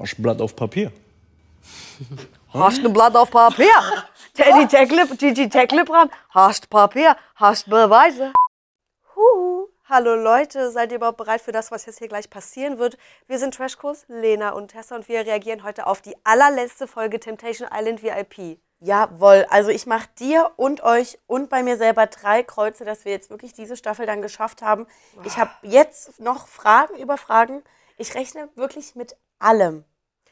Hast ein Blatt auf Papier. Hast ein Blatt auf Papier? Teddy Tecklip, Gigi Tecklipran, hast Papier, hast Beweise. Huhu. Hallo Leute, seid ihr überhaupt bereit für das, was jetzt hier gleich passieren wird? Wir sind Trashkurs, Lena und Tessa und wir reagieren heute auf die allerletzte Folge Temptation Island VIP. Jawohl, also ich mache dir und euch und bei mir selber drei Kreuze, dass wir jetzt wirklich diese Staffel dann geschafft haben. Ich habe jetzt noch Fragen über Fragen. Ich rechne wirklich mit allem.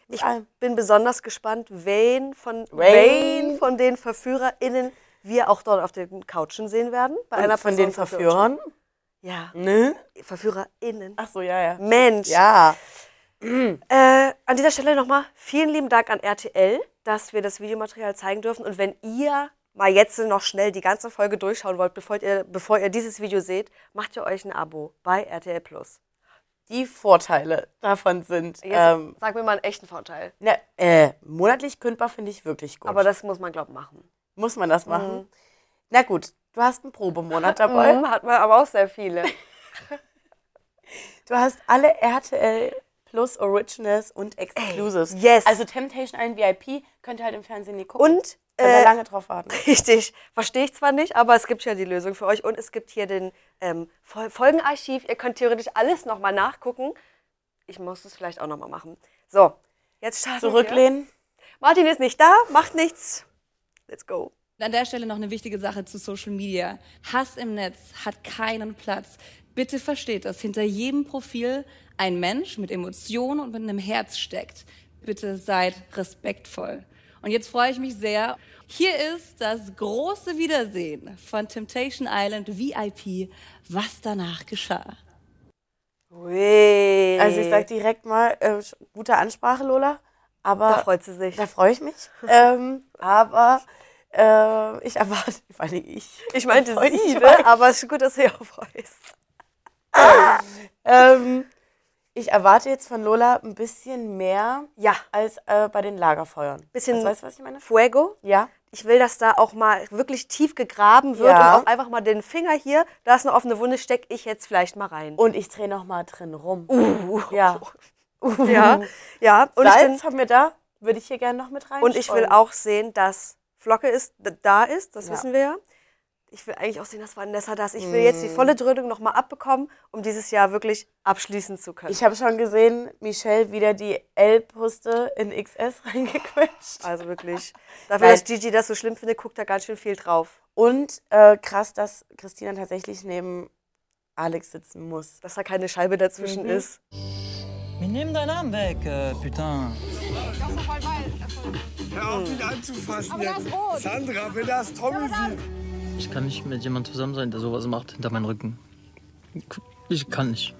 Ich bin besonders gespannt, wen von, Wen. von den VerführerInnen wir auch dort auf den Couchen sehen werden. Bei Und von den Verführern. Ja, Ne? VerführerInnen. Ach so, ja, ja. Mensch. Ja. Äh, an dieser Stelle nochmal vielen lieben Dank an RTL, dass wir das Videomaterial zeigen dürfen. Und wenn ihr mal jetzt noch schnell die ganze Folge durchschauen wollt, bevor ihr, bevor ihr dieses Video seht, macht ihr euch ein Abo bei RTL Plus. Die Vorteile davon sind, Jetzt ähm, sag mir mal einen echten Vorteil. na, äh, monatlich kündbar finde ich wirklich gut. Aber das muss man, glaube ich, machen. muss man das machen? Na gut, du hast einen Probemonat dabei. Mhm, hat man aber auch sehr viele. Du hast alle RTL Plus Originals und Exclusives. Ey, yes. Also Temptation ein VIP könnt ihr halt im Fernsehen nie gucken. Und Könnt ihr äh, lange drauf warten. Richtig, verstehe ich zwar nicht, aber es gibt ja die Lösung für euch. Und es gibt hier den ähm, Fol- Folgenarchiv. Ihr könnt theoretisch alles nochmal nachgucken. Ich muss es vielleicht auch nochmal machen. So, jetzt starten wir. Zurücklehnen. Martin ist nicht da, macht nichts. Let's go. An der Stelle noch eine wichtige Sache zu Social Media. Hass im Netz hat keinen Platz. Bitte versteht, dass hinter jedem Profil ein Mensch mit Emotionen und mit einem Herz steckt. Bitte seid respektvoll. Und jetzt freue ich mich sehr. Hier ist das große Wiedersehen von Temptation Island VIP, was danach geschah. Ui. Also ich sag direkt mal, äh, gute Ansprache, Lola. Aber da freut sie sich. da freue ich mich. ähm, aber äh, ich erwarte, vor allem ich. Ich meinte sie, dich, ne? aber es ist gut, dass sie auch freust. Ähm, ich erwarte jetzt von Lola ein bisschen mehr Ja, als äh, bei den Lagerfeuern. Bisschen- Also, weißt du, was ich meine? Fuego. Ja. Ich will, dass da auch mal wirklich tief gegraben wird Ja. und auch einfach mal den Finger hier, da ist eine offene Wunde, steck ich jetzt vielleicht mal rein. Und ich drehe noch mal drin rum. Uh. Ja. Ja, ja. Und ich, Salz bin, haben wir da. Würde ich hier gerne noch mit rein. und ich will auch sehen, dass Flocke ist, da ist, das Ja. wissen wir ja. Ich will eigentlich auch sehen, dass Vanessa da ist. Ich will jetzt die volle Dröhnung nochmal abbekommen, um dieses Jahr wirklich abschließen zu können. Ich habe schon gesehen, Michelle wieder die L-Puste in XS reingequetscht. also wirklich. Dafür, Nein. dass Gigi das so schlimm findet, guckt da ganz schön viel drauf. Und äh, krass, dass Christina tatsächlich neben Alex sitzen muss. Dass da keine Scheibe dazwischen Mhm. ist. Mais nimm deinen Arm weg, äh, putain. Hör auf, ihn anzufassen jetzt. Sandra, wenn das Tommy sieht. Ich kann nicht mit jemandem zusammen sein, der sowas macht hinter meinem Rücken. Ich kann nicht.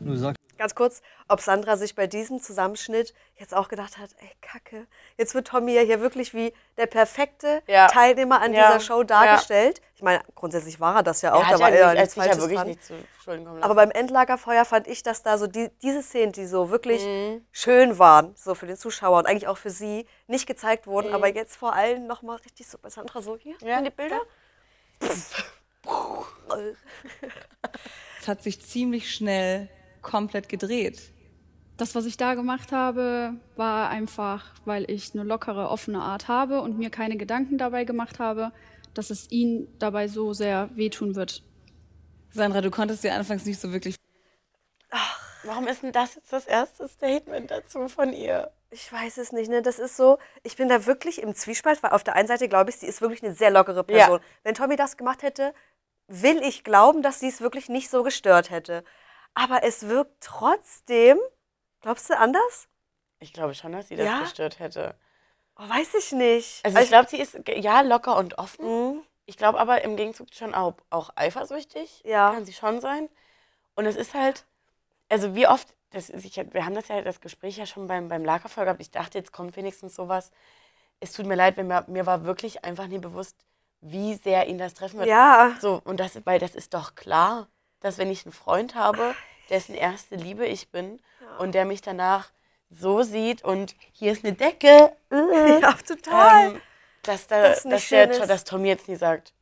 Du sagst, Ganz kurz, ob Sandra sich bei diesem Zusammenschnitt jetzt auch gedacht hat, ey, Kacke, jetzt wird Tommy ja hier wirklich wie der perfekte Ja. Teilnehmer an Ja. dieser Show dargestellt. Ich meine, grundsätzlich war er das ja auch, da war ja, er nicht, nichts ja Falsches wirklich dran. nicht zu Schulden kommen Aber beim Endlagerfeuer fand ich, dass da so die, diese Szenen, die so wirklich Mhm. schön waren, so für den Zuschauer und eigentlich auch für sie, nicht gezeigt wurden, Mhm. aber jetzt vor allem nochmal richtig so bei Sandra so hier, Ja. in die Bilder. Es hat sich ziemlich schnell komplett gedreht. Das, was ich da gemacht habe, war einfach, weil ich eine lockere, offene Art habe und mir keine Gedanken dabei gemacht habe, dass es ihn dabei so sehr wehtun wird. Sandra, du konntest dir anfangs nicht so wirklich Warum ist denn das jetzt das erste Statement dazu von ihr? Ich weiß es nicht, ne? Das ist so, ich bin da wirklich im Zwiespalt, weil auf der einen Seite glaube ich, sie ist wirklich eine sehr lockere Person. Wenn Tommy das gemacht hätte, will ich glauben, dass sie es wirklich nicht so gestört hätte. Aber es wirkt trotzdem, glaubst du anders? Ich glaube schon, dass sie das Ja? gestört hätte. Oh, weiß ich nicht. Also ich glaube, sie ist ja locker und offen. Mhm. Ich glaube aber im Gegenzug schon auch, auch eifersüchtig. Ja. Kann sie schon sein. Und es ist halt, also wie oft, das ich, wir haben das ja, das Gespräch ja schon beim, beim Lagerfeuer gehabt. Ich dachte, jetzt kommt wenigstens sowas. Es tut mir leid, wenn mir, mir war wirklich einfach nie bewusst, wie sehr ihn das treffen wird. Ja. So, und das, weil das ist doch klar, dass wenn ich einen Freund habe, dessen erste Liebe ich bin und der mich danach so sieht und hier ist eine Decke, äh, Ja, total. ähm, dass, da, Das dass, der, dass Tommy jetzt nie sagt,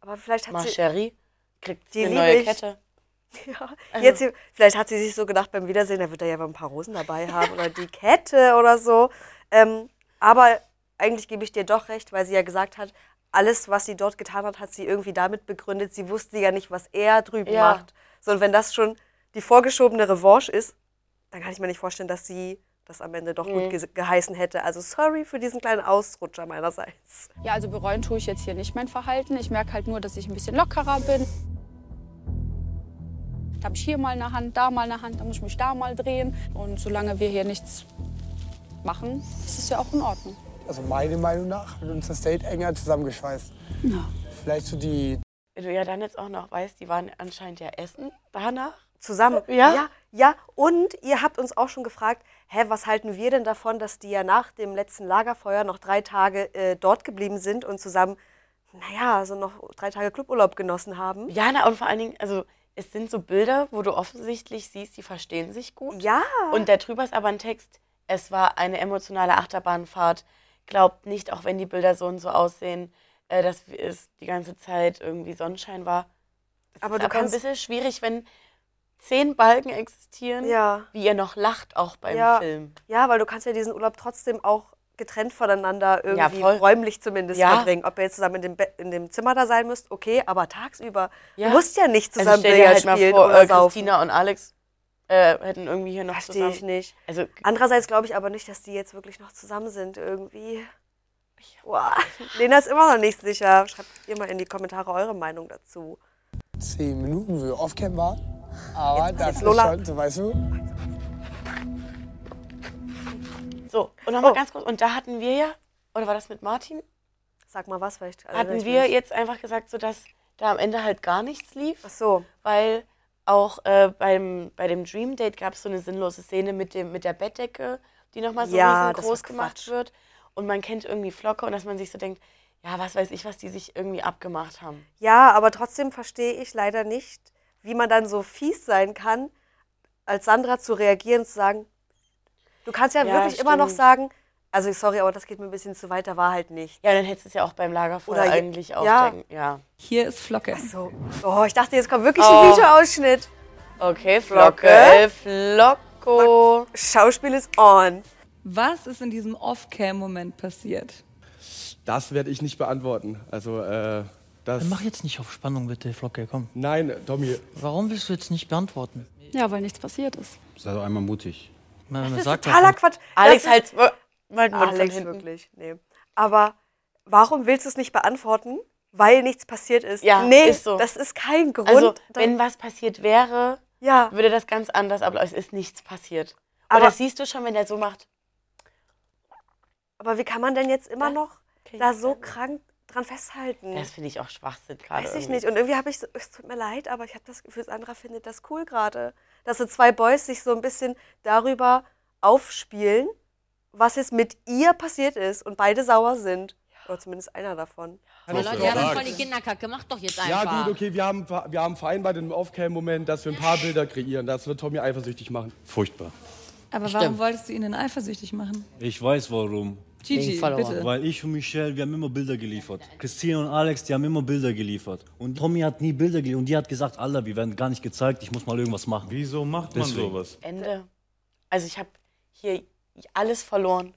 Aber vielleicht hat Ma sie. Chérie, kriegt Die eine neue ich. Kette. Ja, Also jetzt, vielleicht hat sie sich so gedacht beim Wiedersehen, da wird er ja mal ein paar Rosen dabei haben oder die Kette oder so. Ähm, aber eigentlich gebe ich dir doch recht, weil sie ja gesagt hat, alles, was sie dort getan hat, hat sie irgendwie damit begründet. Sie wusste ja nicht, was er drüben Ja. macht. Sondern wenn das schon die vorgeschobene Revanche ist, dann kann ich mir nicht vorstellen, dass sie das am Ende doch gut ge geheißen hätte. Also sorry für diesen kleinen Ausrutscher meinerseits. Ja, also bereuen tue ich jetzt hier nicht mein Verhalten. Ich merke halt nur, dass ich ein bisschen lockerer bin. Da habe ich hier mal eine Hand, da mal eine Hand, da muss ich mich da mal drehen. Und solange wir hier nichts machen, ist es ja auch in Ordnung. Also meiner Meinung nach hat uns das Date enger zusammengeschweißt. Ja. Vielleicht so die Wenn du ja dann jetzt auch noch weißt, die waren anscheinend ja essen danach. Zusammen. Ja? ja? Ja, und ihr habt uns auch schon gefragt, hä, was halten wir denn davon, dass die ja nach dem letzten Lagerfeuer noch drei Tage äh, dort geblieben sind und zusammen, naja, also noch drei Tage Cluburlaub genossen haben? Ja, na, und vor allen Dingen, also es sind so Bilder, wo du offensichtlich siehst, die verstehen sich gut. Ja. Und darüber ist aber ein Text, es war eine emotionale Achterbahnfahrt. Glaubt nicht, auch wenn die Bilder so und so aussehen, äh, dass es die ganze Zeit irgendwie Sonnenschein war. aber ist du aber ein bisschen schwierig, wenn zehn Balken existieren, Ja. wie ihr noch lacht, auch beim Ja. Film. Ja, weil du kannst ja diesen Urlaub trotzdem auch getrennt voneinander irgendwie voll. räumlich zumindest Ja. verbringen. Ob ihr jetzt zusammen in dem, Be in dem Zimmer da sein müsst, okay, aber tagsüber. Ja. Du musst ja nicht Also zusammen stell dir Billard halt mal spielen vor, oder äh. Christina und Alex äh, hätten irgendwie hier noch Verstehe zusammen. ich nicht. Also Andererseits glaube ich aber nicht, dass die jetzt wirklich noch zusammen sind irgendwie. Boah. Lena ist immer noch nicht sicher. Schreibt ihr mal in die Kommentare eure Meinung dazu. zehn Minuten, wo wir off-cam waren. Aber Jetzt- das jetzt ist Lola. schon, so weißt du, so, und nochmal Oh. ganz kurz, und da hatten wir ja, oder war das mit Martin? Sag mal was, vielleicht. erinnere hatten ich wir mich. jetzt einfach gesagt, so dass da am Ende halt gar nichts lief, Ach so. weil auch äh, beim, bei dem Dream Date gab es so eine sinnlose Szene mit, dem, mit der Bettdecke, die nochmal so Ja, war gemacht wird. Und man kennt irgendwie Flocke und dass man sich so denkt, ja, was weiß ich, was die sich irgendwie abgemacht haben. Ja, aber trotzdem verstehe ich leider nicht, wie man dann so fies sein kann, als Sandra zu reagieren und zu sagen, du kannst ja, Ja, wirklich immer noch stimmt. sagen, also sorry, aber das geht mir ein bisschen zu weit, da war halt nicht. Ja, dann hättest du es ja auch beim Lagerfeuer Oder eigentlich auch ja. denken. Ja. Hier ist Flocke. So. Oh, ich dachte, jetzt kommt wirklich Oh. ein Videoausschnitt. Okay, Flocke. Flocke, Flocko. Schauspiel ist on. Was ist in diesem Off-Cam-Moment passiert? Das werde ich nicht beantworten. Also, äh, das. Mach jetzt nicht auf Spannung, bitte, Flocke, komm. Nein, Tommy. Warum willst du jetzt nicht beantworten? Ja, weil nichts passiert ist. Sei doch einmal mutig. Na, Das ist sag doch totaler. Quatsch. Alex halt den Mund von Alex, hinten. wirklich, nee. Aber warum willst du es nicht beantworten? Weil nichts passiert ist. Ja, nee, ist so. das ist kein Grund. Also, wenn was passiert wäre, ja, würde das ganz anders ablaufen. Es ist nichts passiert. Aber- Aber das siehst du schon, wenn der so macht. aber wie kann man denn jetzt immer Das noch da so krank dran festhalten? Das finde ich auch Schwachsinn gerade. Weiß ich irgendwie. nicht. Und irgendwie habe ich so, es tut mir leid, aber ich habe das Gefühl, Sandra findet das cool gerade. Dass so zwei Boys sich so ein bisschen darüber aufspielen, was jetzt mit ihr passiert ist und beide sauer sind. Oder zumindest einer davon. Ja, Leute, ihr habt voll die Kinderkacke. Macht doch jetzt Ja, einfach. gut, okay, wir haben, wir haben vereinbart im Off-Cam-Moment, dass wir ein paar Bilder kreieren. Das wird Tommy eifersüchtig machen. Furchtbar. Aber warum wolltest du ihn denn eifersüchtig machen? Ich weiß warum. Gigi, bitte. Weil ich und Michelle, wir haben immer Bilder geliefert. Christine und Alex, die haben immer Bilder geliefert. Und Tommy hat nie Bilder geliefert. Und die hat gesagt, Alter, wir werden gar nicht gezeigt, ich muss mal irgendwas machen. Wieso macht man Deswegen. sowas? Ende. Also ich habe hier alles verloren.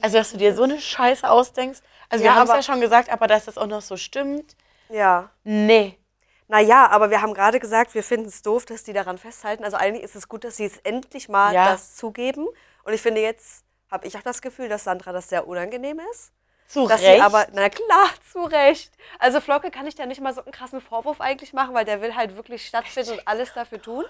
Also, dass du dir so eine Scheiße ausdenkst. Also, Ja, wir haben es ja schon gesagt, aber dass das auch noch so stimmt. Ja. Nee. Naja, aber wir haben gerade gesagt, wir finden es doof, dass die daran festhalten. Also eigentlich ist es gut, dass sie es endlich mal Ja. das zugeben. Und ich finde, jetzt habe ich auch das Gefühl, dass Sandra das sehr unangenehm ist. Zu Dass Recht. sie aber, na klar, zu Recht. Also Flocke kann ich da nicht mal so einen krassen Vorwurf eigentlich machen, weil der will halt wirklich stattfinden und alles dafür tun.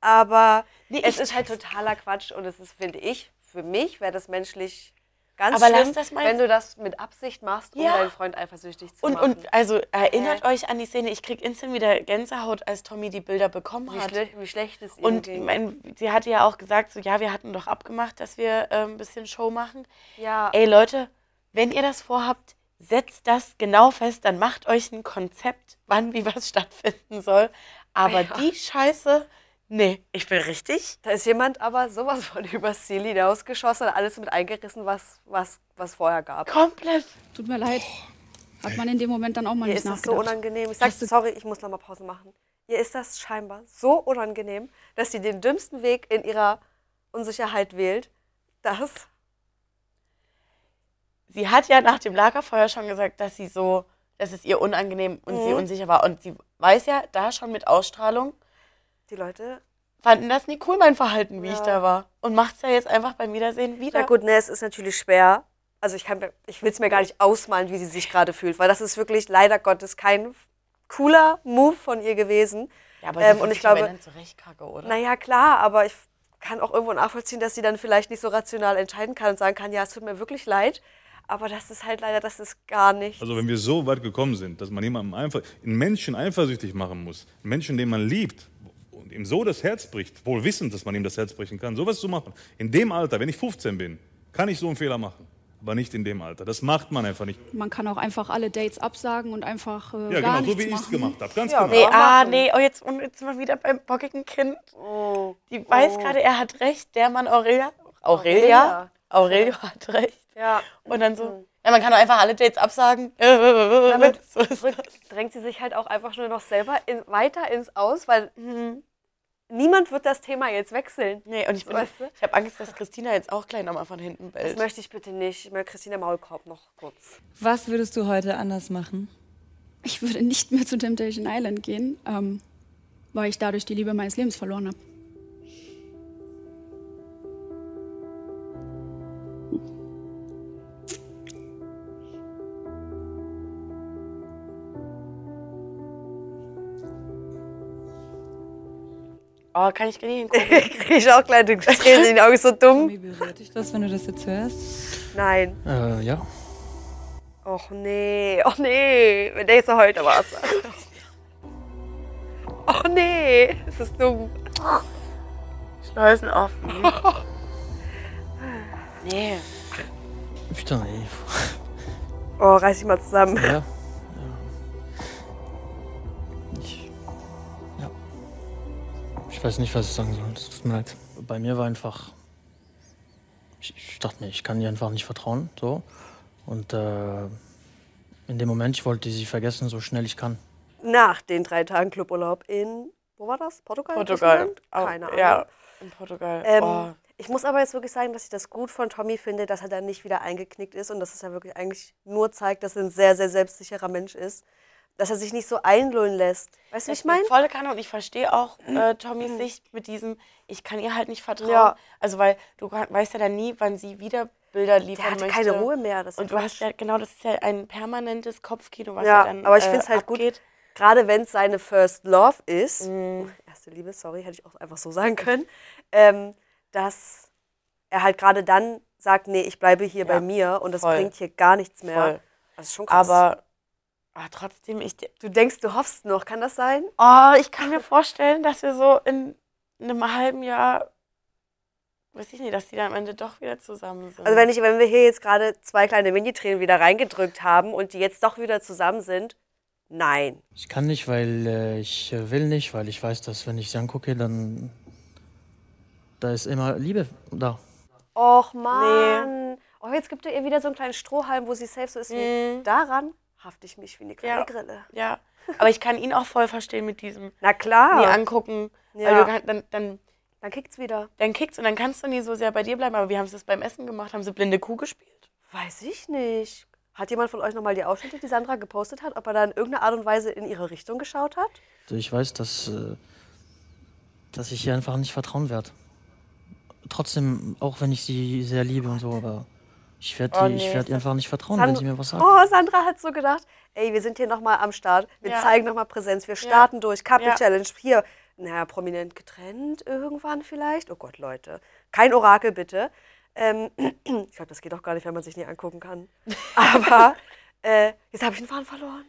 Aber Nee, es ist halt totaler Quatsch und es ist, finde ich, für mich wäre das menschlich ganz Aber lass schlimm, das mal- wenn du das mit Absicht machst, um Ja. deinen Freund eifersüchtig zu und, machen. und also erinnert Äh. euch an die Szene, ich krieg instant wieder Gänsehaut, als Tommy die Bilder bekommen wie, hat. schle wie schlecht es ihm Und ging. mein, sie hatte ja auch gesagt, so ja, wir hatten doch abgemacht, dass wir äh, ein bisschen Show machen. ja, Ey Leute, wenn ihr das vorhabt, setzt das genau fest, dann macht euch ein Konzept, wann wie was stattfinden soll. Aber Ja. die Scheiße, nee, ich bin richtig. Da ist jemand aber sowas von übers Ziel hinausgeschossen und alles mit eingerissen, was, was, was vorher gab. Komplett. Tut mir leid. Hat man in dem Moment dann auch mal Mir nicht ist das so nachgedacht. unangenehm. Ich sag, sorry, ich muss noch mal Pause machen. ihr ist das scheinbar so unangenehm, dass sie den dümmsten Weg in ihrer Unsicherheit wählt. Das sie hat ja nach dem Lagerfeuer schon gesagt, dass sie so, dass es ihr unangenehm und sie Mhm. unsicher war. Und sie weiß ja da schon mit Ausstrahlung, die Leute. fanden das nie cool, mein Verhalten, wie ich Ja. da war. Und macht's ja jetzt einfach beim Wiedersehen wieder. Na gut, ne, es ist natürlich schwer. Also ich, kann ich will es mir gar nicht ausmalen, wie sie sich gerade fühlt, weil das ist wirklich leider Gottes kein cooler Move von ihr gewesen. Ja, aber Ähm, sie und ich glaube- dann zurecht kacke, oder? Naja, klar, aber ich kann auch irgendwo nachvollziehen, dass sie dann vielleicht nicht so rational entscheiden kann und sagen kann, ja, es tut mir wirklich leid. Aber das ist halt leider, das ist gar nicht. Also wenn wir so weit gekommen sind, dass man jemandem einfach, einen Menschen eifersüchtig machen muss, einen Menschen, den man liebt ihm so das Herz bricht, wohl wissend, dass man ihm das Herz brechen kann, sowas zu machen, in dem Alter, wenn ich 15 bin, kann ich so einen Fehler machen, aber nicht in dem Alter. Das macht man einfach nicht. Man kann auch einfach alle Dates absagen und einfach äh, Ja, gar genau, so wie ich es gemacht habe, ganz Ja, genau. Nee, Auch ah, nee, oh, jetzt, und jetzt sind wir wieder beim bockigen Kind. Oh. Die weiß gerade, er hat recht, der Mann Aurelia. Aurelia? Aurelio hat recht. Ja. Und dann so, ja, man kann doch einfach alle Dates absagen. Damit so ist drück, drängt sie sich halt auch einfach nur noch selber in, weiter ins Aus, weil niemand wird das Thema jetzt wechseln. Nee, und ich, bin- Weißt du? ich habe Angst, dass Christina jetzt auch gleich nochmal von hinten Das bellt. möchte ich bitte nicht. Ich möchte Christina Maulkorb noch kurz. Was würdest du heute anders machen? Ich würde nicht mehr zu Temptation Island gehen, ähm, weil ich dadurch die Liebe meines Lebens verloren habe. Oh, kann ich gar nicht hingucken. Kriege ich auch kleine Tränen in die Augen, so dumm. Tommy, berührt dich das, wenn du das jetzt hörst? Nein. Äh, ja. Och nee, och nee, wenn der jetzt so heute was sagt. Och nee, es ist dumm. Schleusen offen. nee. Putain, ey. Oh, reiß dich mal zusammen. Ja. Ich weiß nicht, was ich sagen soll. Das tut mir leid. Bei mir war einfach. Ich, ich dachte mir, ich kann ihr einfach nicht vertrauen. So. Und äh, in dem Moment, ich wollte sie vergessen, so schnell ich kann. Nach den drei Tagen Cluburlaub in, wo war das? Portugal? Portugal. Keine Ahnung. Ja, in Portugal. Ähm, oh. Ich muss aber jetzt wirklich sagen, dass ich das gut von Tommy finde, dass er dann nicht wieder eingeknickt ist und dass es ja wirklich eigentlich nur zeigt, dass er ein sehr, sehr selbstsicherer Mensch ist. Dass er sich nicht so einlullen lässt. Weißt du, wie ich meine? Volle Kanne und ich verstehe auch äh, Tommys Sicht mit diesem, ich kann ihr halt nicht vertrauen. Ja. Also weil du weißt ja dann nie, wann sie wieder Bilder liefern Der hatte möchte. keine Ruhe mehr. Und du hast ja, genau, das ist ja ein permanentes Kopfkino, was ja, Ja, dann aber ich äh, finde es halt abgeht. gut, gerade wenn es seine First Love ist, Mhm. erste Liebe, sorry, hätte ich auch einfach so sagen können, ähm, dass er halt gerade dann sagt, nee, ich bleibe hier Ja, bei mir und das voll. bringt hier gar nichts mehr. Voll. Das ist schon krass. Aber ah, trotzdem, ich, du denkst, du hoffst noch, kann das sein? oh, ich kann mir vorstellen, dass wir so in einem halben Jahr, weiß ich nicht, dass die dann am Ende doch wieder zusammen sind. Also wenn, ich, wenn wir hier jetzt gerade zwei kleine Mini-Tränen wieder reingedrückt haben und die jetzt doch wieder zusammen sind, nein. Ich kann nicht, weil äh, ich äh, will nicht, weil ich weiß, dass wenn ich sie angucke, dann da ist immer Liebe da. Och Mann. Oh, jetzt gibt er ihr wieder so einen kleinen Strohhalm, wo sie safe so ist. wie Mhm. Daran hafte ich mich wie eine kleine Ja. Grille. ja, aber ich kann ihn auch voll verstehen mit diesem Na klar. nie angucken, Ja. weil du kann, dann, dann, Dann kickt's wieder. dann kickst und dann kannst du nie so sehr bei dir bleiben. Aber wie haben sie das beim Essen gemacht? Haben sie blinde Kuh gespielt? Weiß ich nicht. Hat jemand von euch nochmal die Ausschnitte, die Sandra gepostet hat, ob er da in irgendeiner Art und Weise in ihre Richtung geschaut hat? Also ich weiß, dass, äh, dass ich ihr einfach nicht vertrauen werde. Trotzdem, auch wenn ich sie sehr liebe und so, aber ich werde Oh ich nee, werd ihr einfach nicht vertrauen, wenn sie mir was sagt. Oh, Sandra hat so gedacht, ey, wir sind hier nochmal am Start. Wir Ja. zeigen nochmal Präsenz. Wir starten durch. Couple Ja. Challenge. Hier, naja, prominent getrennt irgendwann vielleicht. Oh Gott, Leute. Kein Orakel, bitte. Ähm, ich glaube, das geht auch gar nicht, wenn man sich nie angucken kann. Aber äh, jetzt habe ich den Faden verloren.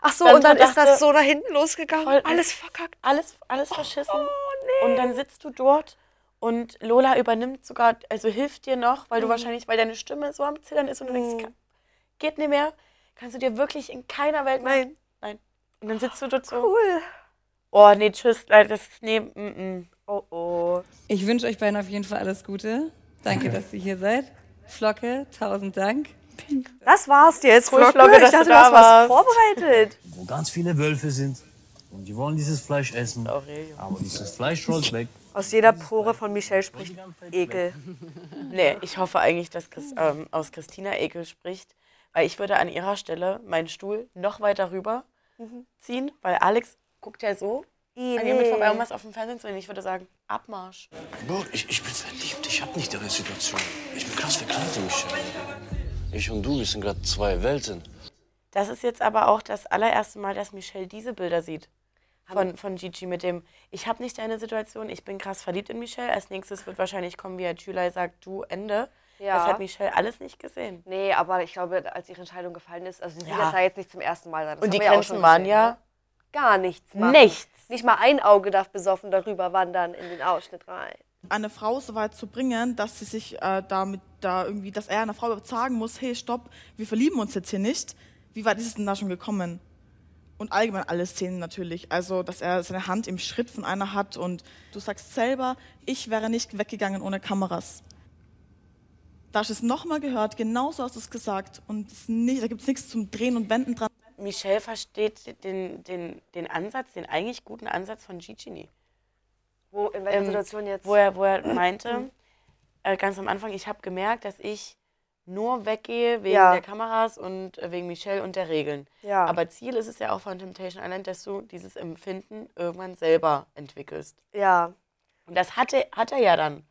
Ach so, Sandra und dann ist das so nach hinten losgegangen. Voll- Alles verkackt. Alles, alles verschissen. Oh, nee. Und dann sitzt du dort und Lola übernimmt sogar, also hilft dir noch, Mhm. weil du wahrscheinlich, weil deine Stimme so am Zittern ist und du denkst, "Ka- geht nicht mehr, kannst du dir wirklich in keiner Welt mehr. Nein. Nein. Und dann sitzt du dort so, Cool. oh nee, tschüss, leider, das ist, nee, mm, mm. Oh, oh. Ich wünsche euch beiden auf jeden Fall alles Gute. Danke, dass ihr hier seid. Flocke, tausend Dank. Das war's jetzt, Cool, Flocke. Flocke, ich dachte, du du da hast was vorbereitet. Wo ganz viele Wölfe sind Und die wollen dieses Fleisch essen. Aurelio. Aber dieses Fleisch rollt weg. Aus jeder Pore von Michelle spricht Ekel. Nee, ich hoffe eigentlich, dass Chris, ähm, aus Christina Ekel spricht, weil ich würde an ihrer Stelle meinen Stuhl noch weiter rüber ziehen, weil Alex guckt ja so I, an ihr mit vorbei, um was auf dem Fernsehen zu sehen. Ich würde sagen, Abmarsch. Bro, ich, ich bin verliebt. Ich hab nicht deine Situation. Ich bin krass verknallt in Michelle. Ich und du, wir sind gerade zwei Welten. Das ist jetzt aber auch das allererste Mal, dass Michelle diese Bilder sieht. Von, von Gigi mit dem, ich habe nicht deine Situation, ich bin krass verliebt in Michelle. Als nächstes wird wahrscheinlich kommen, wie Herr Thülei sagt, du, Ende. Ja. Das hat Michelle alles nicht gesehen. Nee, aber ich glaube, als ihre Entscheidung gefallen ist, also sie Ja. das ja jetzt nicht zum ersten Mal. Das Und die Grenzen schon waren gesehen, ja ne? gar nichts machen. nichts. Nicht mal ein Auge darf besoffen darüber wandern in den Ausschnitt rein. eine Frau so weit zu bringen, dass sie sich äh, damit da irgendwie, dass er einer Frau sagen muss, hey, stopp, wir verlieben uns jetzt hier nicht. Wie weit ist es denn da schon gekommen? Und allgemein alle Szenen natürlich. Also, dass er seine Hand im Schritt von einer hat und du sagst selber, ich wäre nicht weggegangen ohne Kameras. Da hast du es nochmal gehört, genauso hast du es gesagt. Und es nicht, da gibt es nichts zum Drehen und Wenden dran. Michelle versteht den, den, den Ansatz, den eigentlich guten Ansatz von Gigi nie. Wo, in welcher Ähm, Situation jetzt? Wo er, wo er meinte, äh, ganz am Anfang, ich habe gemerkt, dass ich nur weggehe wegen Ja. der Kameras und äh, wegen Michelle und der Regeln. Ja. Aber Ziel ist es ja auch von Temptation Island, dass du dieses Empfinden irgendwann selber entwickelst. Ja. Und das hatte, hat er ja dann.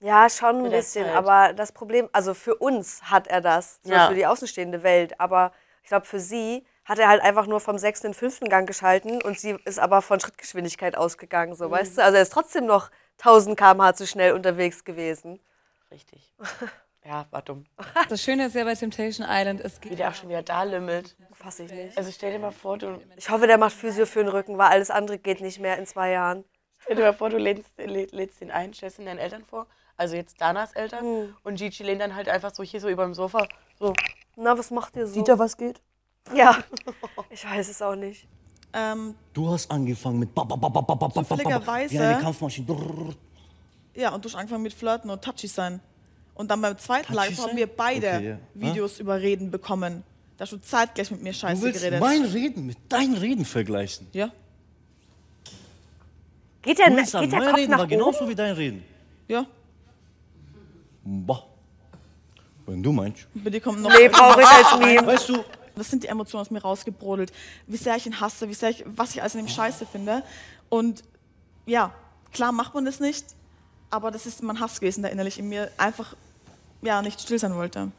Ja, schon ein bisschen. Zeit. Aber das Problem, also für uns hat er das, so Ja. für die außenstehende Welt. Aber ich glaube, für sie hat er halt einfach nur vom sechsten in den fünften Gang geschalten und sie ist aber von Schrittgeschwindigkeit ausgegangen, so Mhm. weißt du? Also er ist trotzdem noch 1000 km/h zu schnell unterwegs gewesen. Richtig. Ja, war dumm. Das Schöne ist ja bei Temptation Island, es geht. Wie der auch schon wieder da limmelt. Fass ich nicht. Also stell dir mal vor, du. Ich hoffe, der macht Physio für den Rücken, weil alles andere geht nicht mehr in zwei Jahren. Stell dir mal vor, du lädst, lädst ihn ein, stellst ihn deinen Eltern vor, also jetzt Danas Eltern, hm. und Gigi lehnt dann halt einfach so hier so über dem Sofa. So. Na, was macht ihr so? Sieht er, was geht? Ja. Ich weiß es auch nicht. Ähm, du hast angefangen mit. Zufälligerweise. Ja, Kampfmaschine. Ja, und du hast angefangen mit Flirten und Touchy sein. Und dann beim zweiten Live haben wir beide Okay. Videos über Reden bekommen. Da hast du zeitgleich mit mir Du scheiße willst geredet. mein Reden mit deinen Reden vergleichen. Ja, Geht der, Du geht der mein Kopf Reden nach war oben? genauso wie dein Reden. ja. Bah. Wenn du meinst. Bei dir kommt noch. Nee, brauche ich als Meme. Weißt du, Das sind die Emotionen aus mir rausgebrodelt. Wie sehr ich ihn hasse, wie sehr ich, was ich alles in ihm scheiße finde. Und ja, klar macht man das nicht, aber das ist mein Hass gewesen, der innerlich in mir einfach ja, nicht still sein wollte.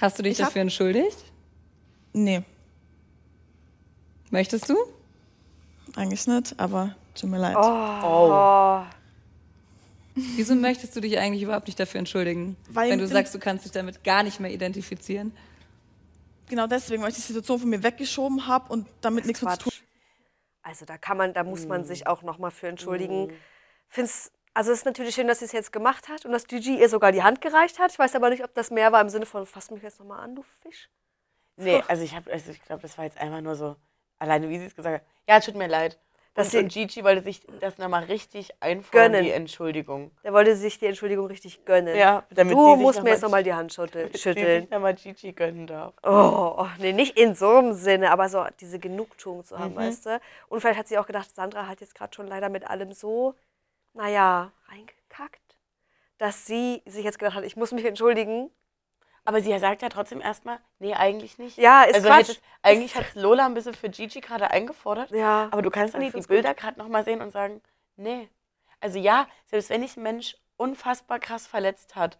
Hast du dich Ich hab- dafür entschuldigt? Nee, Möchtest du? eigentlich nicht, aber tut mir leid. Oh. Wieso möchtest du dich eigentlich überhaupt nicht dafür entschuldigen? Weil wenn du sagst, du kannst dich damit gar nicht mehr identifizieren. Genau deswegen, weil ich die Situation von mir weggeschoben habe und damit nichts mehr zu tun. Also da kann man, da muss man Mm. sich auch noch mal für entschuldigen. Find's, also es ist natürlich schön, dass sie es jetzt gemacht hat und dass Gigi ihr sogar die Hand gereicht hat. Ich weiß aber nicht, ob das mehr war im Sinne von, fass mich jetzt noch mal an, du Fisch. Nee, also ich, hab- also ich glaube, das war jetzt einfach nur so, alleine wie sie es gesagt hat. Ja, tut mir leid. Dass und, sie- und Gigi wollte sich das nochmal richtig einfordern, Gönnen. die Entschuldigung. Der wollte sich die Entschuldigung richtig gönnen. Ja, damit du sie musst mir jetzt noch mal die Hand schüttel- Damit sie schütteln. sich nochmal Gigi gönnen darf. Oh, oh, nee, nicht in so einem Sinne, aber so diese Genugtuung zu haben, Mhm. weißt du? Und vielleicht hat sie auch gedacht, Sandra hat jetzt gerade schon leider mit allem so, naja, reingekackt, dass sie sich jetzt gedacht hat, ich muss mich entschuldigen. Aber sie sagt ja trotzdem erstmal, nee, eigentlich nicht. Ja, ist also Quatsch. hättest- eigentlich hat Lola ein bisschen für Gigi gerade eingefordert. Ja, Aber du kannst dann nicht die Bilder gerade nochmal sehen und sagen, nee. Also ja, selbst wenn dich ein Mensch unfassbar krass verletzt hat,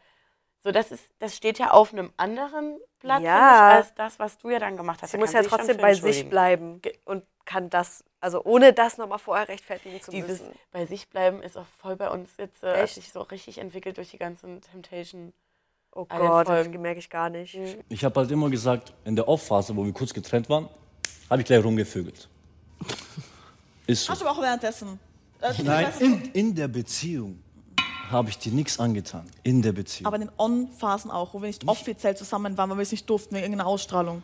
so das ist, das steht ja auf einem anderen Blatt Ja. finde ich, als das, was du ja dann gemacht hast. Sie Da muss ja trotzdem bei sich bleiben und kann das, also ohne das nochmal vorher rechtfertigen zu Dieses müssen. bei sich bleiben ist auch voll bei uns jetzt, äh, sich so richtig entwickelt durch die ganzen Temptation. Oh Gott, das merke ich gar nicht. ich habe halt immer gesagt, in der Off-Phase, wo wir kurz getrennt waren, habe ich gleich rumgevögelt. Ist so. Hast du aber auch währenddessen. Äh, Nein, in, in der Beziehung habe ich dir nichts angetan. In der Beziehung. Aber in den On-Phasen auch, wo wir nicht offiziell zusammen waren, weil wir es nicht durften, wegen irgendeiner Ausstrahlung.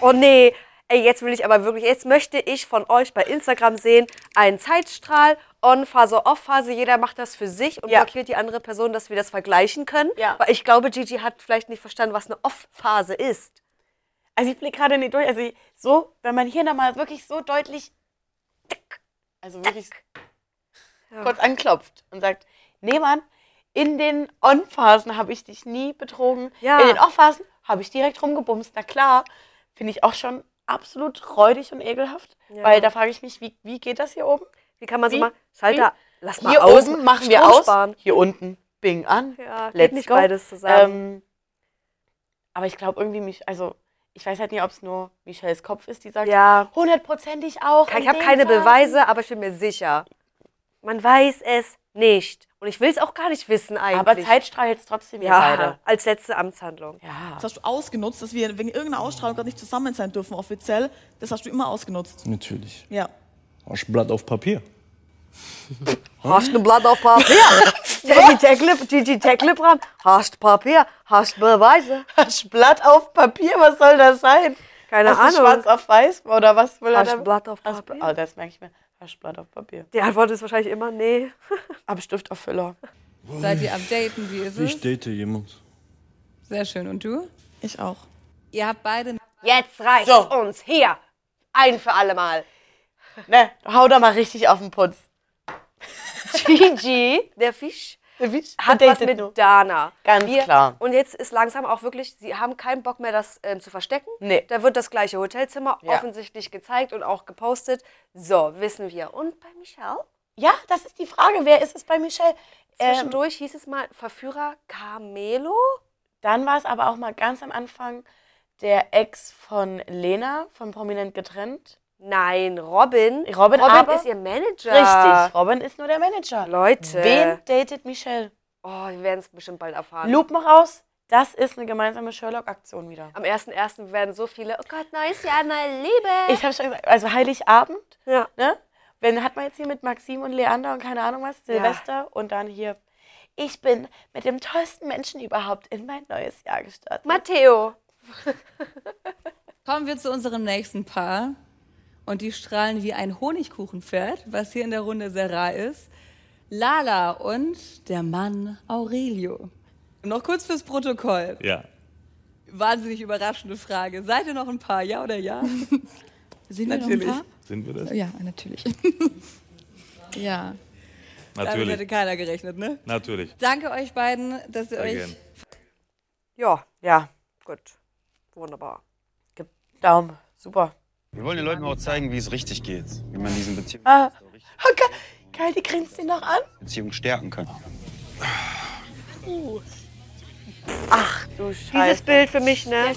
Oh nee, ey, jetzt will ich aber wirklich, jetzt möchte ich von euch bei Instagram sehen, einen Zeitstrahl, On-Phase, Off-Phase, jeder macht das für sich und Ja. blockiert die andere Person, dass wir das vergleichen können. Ja. Weil ich glaube, Gigi hat vielleicht nicht verstanden, was eine Off-Phase ist. Also ich blicke gerade nicht durch. Also ich- so, wenn man hier nochmal wirklich so deutlich also wirklich kurz anklopft und sagt, nee Mann, in den On-Phasen habe ich dich nie betrogen. Ja. In den Off-Phasen habe ich direkt rumgebumst. Na klar, finde ich auch schon absolut räudig und ekelhaft. Ja. Weil da frage ich mich, wie, wie geht das hier oben? Wie kann man so Wie? mal, Schalter, Wie? lass mal Hier aus, oben machen wir aus, sparen. hier unten Bing an. Ja, Let's nicht go. beides zusammen. Ähm, aber ich glaube irgendwie, mich, also ich weiß halt nicht, ob es nur Michelles Kopf ist, die sagt, Ja. hundertprozentig auch. Ich habe keine Phasen. Beweise, aber ich bin mir sicher. Man weiß es nicht. Und ich will es auch gar nicht wissen eigentlich. Aber Zeit strahlt trotzdem ihr ja, beide. als letzte Amtshandlung. Ja. Das hast du ausgenutzt, dass wir wegen irgendeiner Ausstrahlung gerade nicht zusammen sein dürfen, offiziell. Das hast du immer ausgenutzt. Natürlich. Ja. Hast du Blatt auf Papier? Hast du ein Blatt auf Papier? Gigi Tecklip, Gigi Tecklip dran. Hast Papier, hast Beweise. Hast Blatt auf Papier, was soll das sein? Keine Hast du Ahnung. schwarz auf weiß oder was will er Hast da? Blatt auf Hast- Papier? Oh, das merke ich mir. Blatt auf Papier. Die Antwort ist wahrscheinlich immer nee. Hab Stift auf Füller. Seid ihr am Daten? Wie ist es? Ich date jemand. Sehr schön. Und du? Ich auch. Ihr habt beide Jetzt reicht's So. uns. Hier. Ein für alle Mal. Ne, hau da mal richtig auf den Putz. Gigi, Der Fisch hat was mit nur. Dana. Ganz klar. Und jetzt ist langsam auch wirklich, sie haben keinen Bock mehr, das ähm, zu verstecken. Nee. Da wird das gleiche Hotelzimmer Ja. offensichtlich gezeigt und auch gepostet. So, wissen wir. Und bei Michelle? Ja, das ist die Frage. Wer ist es bei Michelle? Ähm, Zwischendurch hieß es mal Verführer Carmelo. dann war es aber auch mal ganz am Anfang der Ex von Lena, von Prominent getrennt. Nein, Robin. Robin, Robin aber- ist ihr Manager. Richtig, Robin ist nur der Manager. Leute. Wen datet Michelle? Oh, wir werden es bestimmt bald erfahren. Lupen raus. Das ist eine gemeinsame Sherlock-Aktion wieder. Am 1.1. werden so viele, oh Gott, neues Jahr, neue Liebe. Ich habe schon gesagt, also Heiligabend, ja. ne? Wenn hat man jetzt hier mit Maxim und Leander und keine Ahnung was, Silvester und dann hier. Ich bin mit dem tollsten Menschen überhaupt in mein neues Jahr gestartet. Matteo. Kommen wir zu unserem nächsten Paar. Und die strahlen wie ein Honigkuchenpferd, was hier in der Runde sehr rar ist. Lala und der Mann Aurelio. Noch kurz fürs Protokoll. Ja. Wahnsinnig überraschende Frage. Seid ihr noch ein Paar, ja oder ja? Sind wir noch ein Natürlich. Paar? Sind wir das? Ja, natürlich. ja. Damit Natürlich. hätte keiner gerechnet, ne? Natürlich. Danke euch beiden, dass ihr Sehr euch. Ja, Ja, gut. Wunderbar. Daumen. Super. Wir wollen den Leuten auch zeigen, wie es richtig geht, wie man diesen Beziehung, Ah, oh, geil, geil, die grinst ihn noch an. Beziehung stärken kann. Ach du Scheiße. Dieses Bild für mich, ne?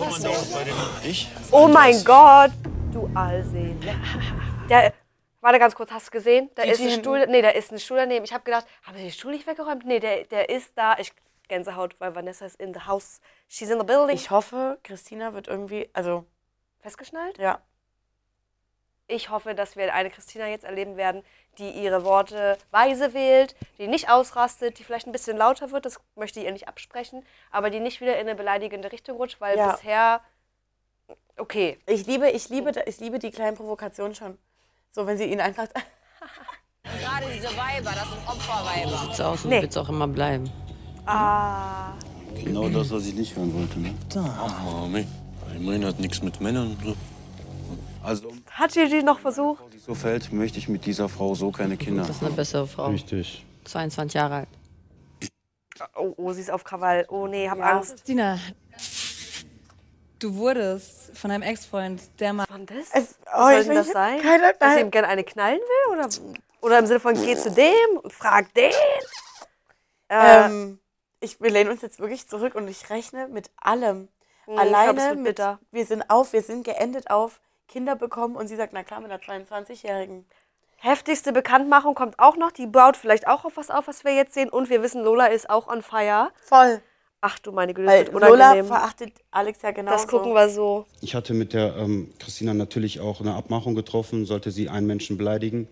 Ich? Oh mein Gott, du Allsehen. Der, warte ganz kurz, hast du gesehen? Da ist ein. Stuhl, nee, da ist ein Stuhl daneben. Ich habe gedacht, haben sie den Stuhl nicht weggeräumt? Nee, der, der ist da. Ich Gänsehaut, weil Vanessa ist in the house. She's in the building. Ich hoffe, Christina wird irgendwie, also, Festgeschnallt? ja. Ich hoffe, dass wir eine Christina jetzt erleben werden, die ihre Worte weise wählt, die nicht ausrastet, die vielleicht ein bisschen lauter wird, das möchte ich ihr nicht absprechen, aber die nicht wieder in eine beleidigende Richtung rutscht, weil Ja. bisher okay. Ich liebe, ich liebe, ich liebe die kleinen Provokationen schon. So, wenn sie ihn einfach. Gerade diese Weiber, das sind Opferweiber. Sieht's aus und Nee. wird's auch immer bleiben. Ah. Genau das, was ich nicht hören wollte, ne? Ach, Mami. Immerhin hat nichts mit Männern. So. Also, Hat Gigi noch versucht? wenn es so fällt, möchte ich mit dieser Frau so keine Kinder Das ist eine bessere Frau. Richtig. 22 Jahre alt. Oh, oh, sie ist auf Krawall. Oh nee, hab Ja. Angst. Christina, du wurdest von deinem Ex-Freund dermaßen. Was das? Es, oh, soll ich denn das sein? Keine, Dass sie nein. ihm gerne eine knallen will? Oder, oder im Sinne von, geh zu dem und frag den? Äh, Ähm, ich, wir lehnen uns jetzt wirklich zurück und ich rechne mit allem. Hm, ich glaub, Alleine wird mit, bitter. wir sind auf, wir sind geendet auf Kinder bekommen und sie sagt, na klar, mit einer 22-Jährigen. heftigste Bekanntmachung kommt auch noch. Die baut vielleicht auch auf was auf, was wir jetzt sehen. Und wir wissen, Lola ist auch on fire. Voll. Ach du meine Güte, Weil Lola verachtet Alex ja genauso. Das gucken wir so. Ich hatte mit der ähm, Christina natürlich auch eine Abmachung getroffen, sollte sie einen Menschen beleidigen.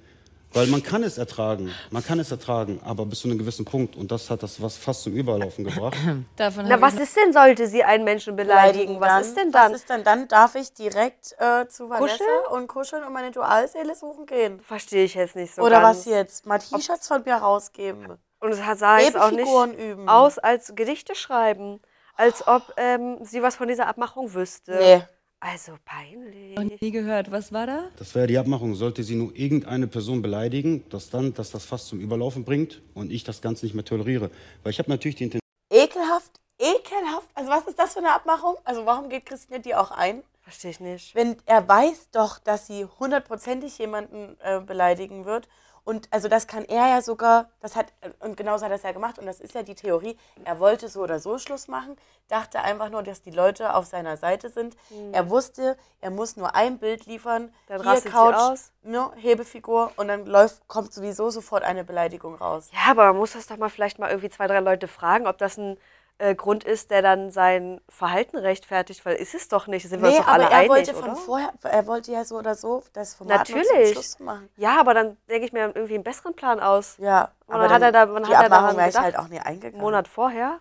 Weil man kann es ertragen, man kann es ertragen, aber bis zu einem gewissen Punkt. Und das hat das was fast zum Überlaufen gebracht. Davon Na, was ist denn, sollte sie einen Menschen beleidigen? Was dann, ist denn dann? Was ist denn dann? Darf ich direkt äh, zu Vanessa Kuscheln? und kuscheln und meine Dualseele suchen gehen? Verstehe ich jetzt nicht so Oder ganz. was jetzt? Mal T-Shirts von mir rausgeben. Und es hat- sah jetzt auch nicht üben. aus als Gedichte schreiben. Als ob ähm, sie was von dieser Abmachung wüsste. Nee. Also peinlich. Und nie gehört. Was war da? Das wäre die Abmachung. Sollte sie nur irgendeine Person beleidigen, dass dann, dass das fast zum Überlaufen bringt und ich das Ganze nicht mehr toleriere. Weil ich habe natürlich die Intention. Ekelhaft, ekelhaft. Also was ist das für eine Abmachung? Also warum geht Christina die auch ein? Verstehe ich nicht. Wenn er weiß doch, dass sie hundertprozentig jemanden äh, beleidigen wird. Und also das kann er ja sogar, das hat, und genauso hat er es ja gemacht, und das ist ja die Theorie, er wollte so oder so Schluss machen, dachte einfach nur, dass die Leute auf seiner Seite sind. Mhm. Er wusste, er muss nur ein Bild liefern, Dann hier Couch, aus. Ne, Hebefigur, und dann läuft, kommt sowieso sofort eine Beleidigung raus. Ja, aber man muss das doch mal vielleicht mal irgendwie zwei, drei Leute fragen, ob das ein äh, Grund ist, der dann sein Verhalten rechtfertigt, weil ist es doch nicht. Sind wir Nee, uns doch aber alle er einig, wollte oder? von vorher, er wollte ja so oder so das Format Natürlich. Schluss machen. Ja, aber dann denke ich mir irgendwie einen besseren Plan aus. Ja, Und aber dann hat er da, wann die hat er Abmachung daran wäre ich gedacht? halt auch nie eingegangen. Einen Monat vorher?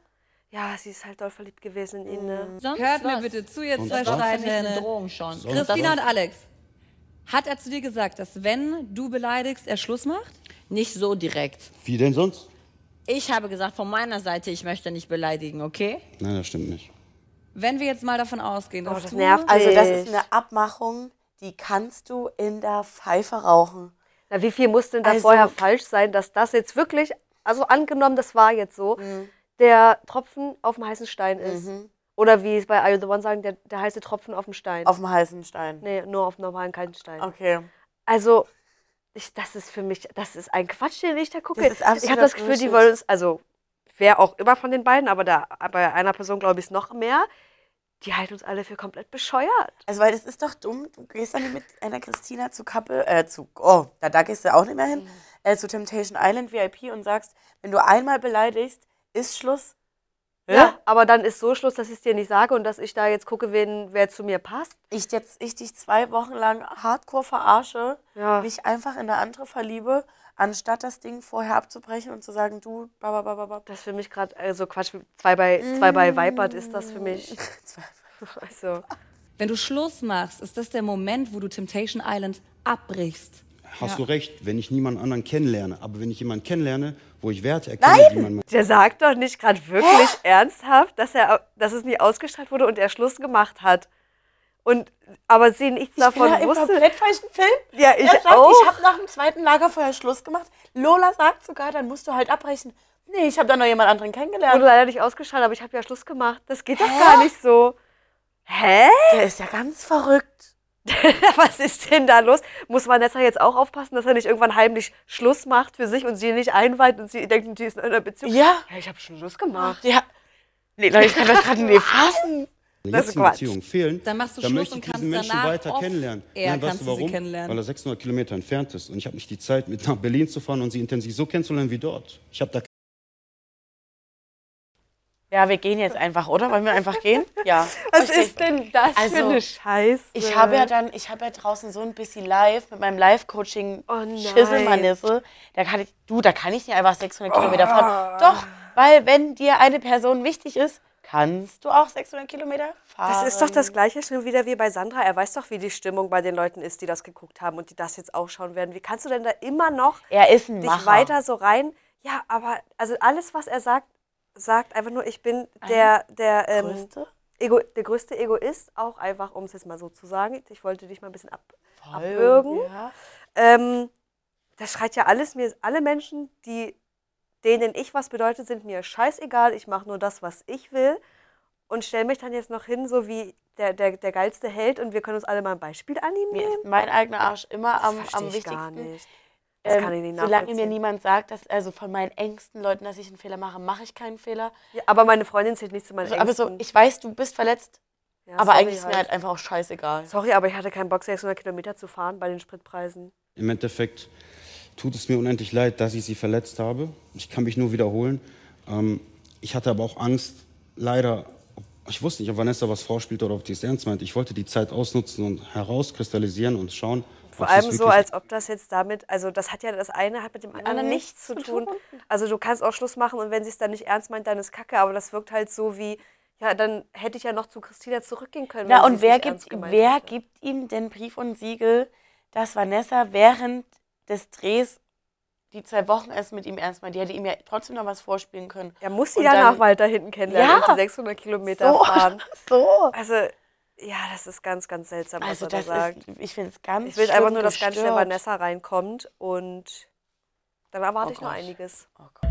Ja, sie ist halt doll verliebt gewesen in ihn. Ne? Hört mir bitte zu, Und zwei schon. Christina und Alex, hat er zu dir gesagt, dass wenn du beleidigst, er Schluss macht? Nicht so direkt. Wie denn sonst? Ich habe gesagt, von meiner Seite, ich möchte nicht beleidigen, okay? Nein, das stimmt nicht. Wenn wir jetzt mal davon ausgehen, dass das du... nervt Also das mich. ist eine Abmachung, die kannst du in der Pfeife rauchen. Na, wie viel muss denn da Also- vorher falsch sein, dass das jetzt wirklich, also angenommen, das war jetzt so, Mhm. der Tropfen auf dem heißen Stein ist. Oder wie es bei Are You the One sagen, der, der heiße Tropfen auf dem Stein. Auf dem heißen Stein. Nee, nur auf dem normalen kalten Stein. Okay. Also, ich, das ist für mich, das ist ein Quatsch, den ich da gucke. Ich habe das Gefühl, die wollen uns, also wer auch immer von den beiden, aber da, bei einer Person glaube ich es noch mehr, die halten uns alle für komplett bescheuert. Also weil das ist doch dumm, du gehst dann mit einer Christina zu Couple, äh, zu, oh, da, da gehst du auch nicht mehr hin, äh, zu Temptation Island VIP und sagst, wenn du einmal beleidigst, ist Schluss. Ja? aber dann ist so Schluss, dass ich es dir nicht sage und dass ich da jetzt gucke, wen, wer zu mir passt. Ich jetzt, ich dich zwei Wochen lang hardcore verarsche, Ja. mich einfach in eine andere verliebe, anstatt das Ding vorher abzubrechen und zu sagen, du, babababab. Das ist für mich gerade, also Quatsch, zwei bei, zwei bei Vipert ist das für mich. also. Wenn du Schluss machst, ist das der Moment, wo du Temptation Island abbrichst. Hast Ja. du recht, wenn ich niemanden anderen kennenlerne. Aber wenn ich jemanden kennenlerne, wo ich Werte erkenne, die man. Der sagt doch nicht gerade wirklich ernsthaft, dass, er, dass es nie ausgestrahlt wurde und er Schluss gemacht hat. Und, aber sie nichts Ich davon bin ja im wusste. komplett falschen Film. Ja, ich er sagt, auch. Ich habe nach dem zweiten Lagerfeuer Schluss gemacht. Lola sagt sogar, dann musst du halt abbrechen. Nee, ich habe da noch jemand anderen kennengelernt. Wurde leider nicht ausgestrahlt, aber ich habe ja Schluss gemacht. Das geht doch gar nicht so. Hä? Der ist ja ganz verrückt. Was ist denn da los? Muss Vanessa jetzt auch aufpassen, dass er nicht irgendwann heimlich Schluss macht für sich und sie nicht einweiht und sie denkt, sie ist in einer Beziehung? Ja. Ja, ich habe schon Schluss gemacht. Ja. Nee, Leute, ich kann das gerade nicht fassen. Das ist. Beziehungen fehlen, Dann machst du dann Schluss möchte und ich kannst diesen Menschen danach weiter kennenlernen. air Nein, weißt du warum? kennenlernen. Weil er 600 Kilometer entfernt ist und ich habe nicht die Zeit, mit nach Berlin zu fahren und sie intensiv so kennenzulernen wie dort. Ich habe da Ja, wir gehen jetzt einfach, oder? Wollen wir einfach gehen? Ja. Was Okay. ist denn das für Also, eine Scheiße? Ich habe ja dann, ich habe ja draußen so ein bisschen live mit meinem Live-Coaching Oh. Schisselmanisse. Da kann ich, du, da kann ich nicht einfach 600 Kilometer Ah. fahren. Doch, weil wenn dir eine Person wichtig ist, kannst du auch 600 Kilometer fahren. Das ist doch das Gleiche schon wieder wie bei Sandra. Er weiß doch, wie die Stimmung bei den Leuten ist, die das geguckt haben und die das jetzt auch schauen werden. Wie kannst du denn da immer noch Er ist ein dich Macher. weiter so rein? Ja, aber also alles, was er sagt, sagt einfach nur, ich bin der, der, ähm, Größte? Ego, der größte Egoist, auch einfach, um es jetzt mal so zu sagen. Ich wollte dich mal ein bisschen ab, abwürgen. ja. Ähm, das schreit ja alles mir, alle Menschen, die denen ich was bedeutet, sind mir scheißegal. Ich mache nur das, was ich will und stelle mich dann jetzt noch hin, so wie der, der, der geilste Held und wir können uns alle mal ein Beispiel an ihm Mir nehmen. ist mein eigener Arsch immer Das am, am ich wichtigsten. gar nicht. Das Ähm, kann ich nicht solange mir niemand sagt, dass also von meinen engsten Leuten, dass ich einen Fehler mache, mache ich keinen Fehler. Ja, aber meine Freundin zählt nicht zu meinen Also, aber so, ich weiß, du bist verletzt, Ja, aber eigentlich ist mir halt. halt einfach auch scheißegal. Sorry, aber ich hatte keinen Bock, 600 Kilometer zu fahren bei den Spritpreisen. Im Endeffekt tut es mir unendlich leid, dass ich sie verletzt habe. Ich kann mich nur wiederholen. Ähm, ich hatte aber auch Angst, leider, ich wusste nicht, ob Vanessa was vorspielt oder ob die es ernst meint. Ich wollte die Zeit ausnutzen und herauskristallisieren und schauen. Vor allem so, als ob das jetzt damit, also das hat ja das eine hat mit dem anderen nichts zu tun. Also du kannst auch Schluss machen und wenn sie es dann nicht ernst meint, dann ist Kacke, aber das wirkt halt so wie, ja, dann hätte ich ja noch zu Christina zurückgehen können. Sie und wer gibt, wer hätte. gibt ihm den Brief und Siegel, dass Vanessa während des Drehs die zwei Wochen erst mit ihm ernst meint? Die hätte ihm ja trotzdem noch was vorspielen können. Er muss sie Und danach dann- weiter hinten kennenlernen Ja. und die 600 Kilometer So, fahren. so. Also, Ja, das ist ganz, ganz seltsam, was Also er da das sagt. ist, ich finde es ganz Ich will einfach nur, dass ganz schnell gestört. Vanessa reinkommt und dann erwarte Oh ich noch Gott. einiges. Oh Gott.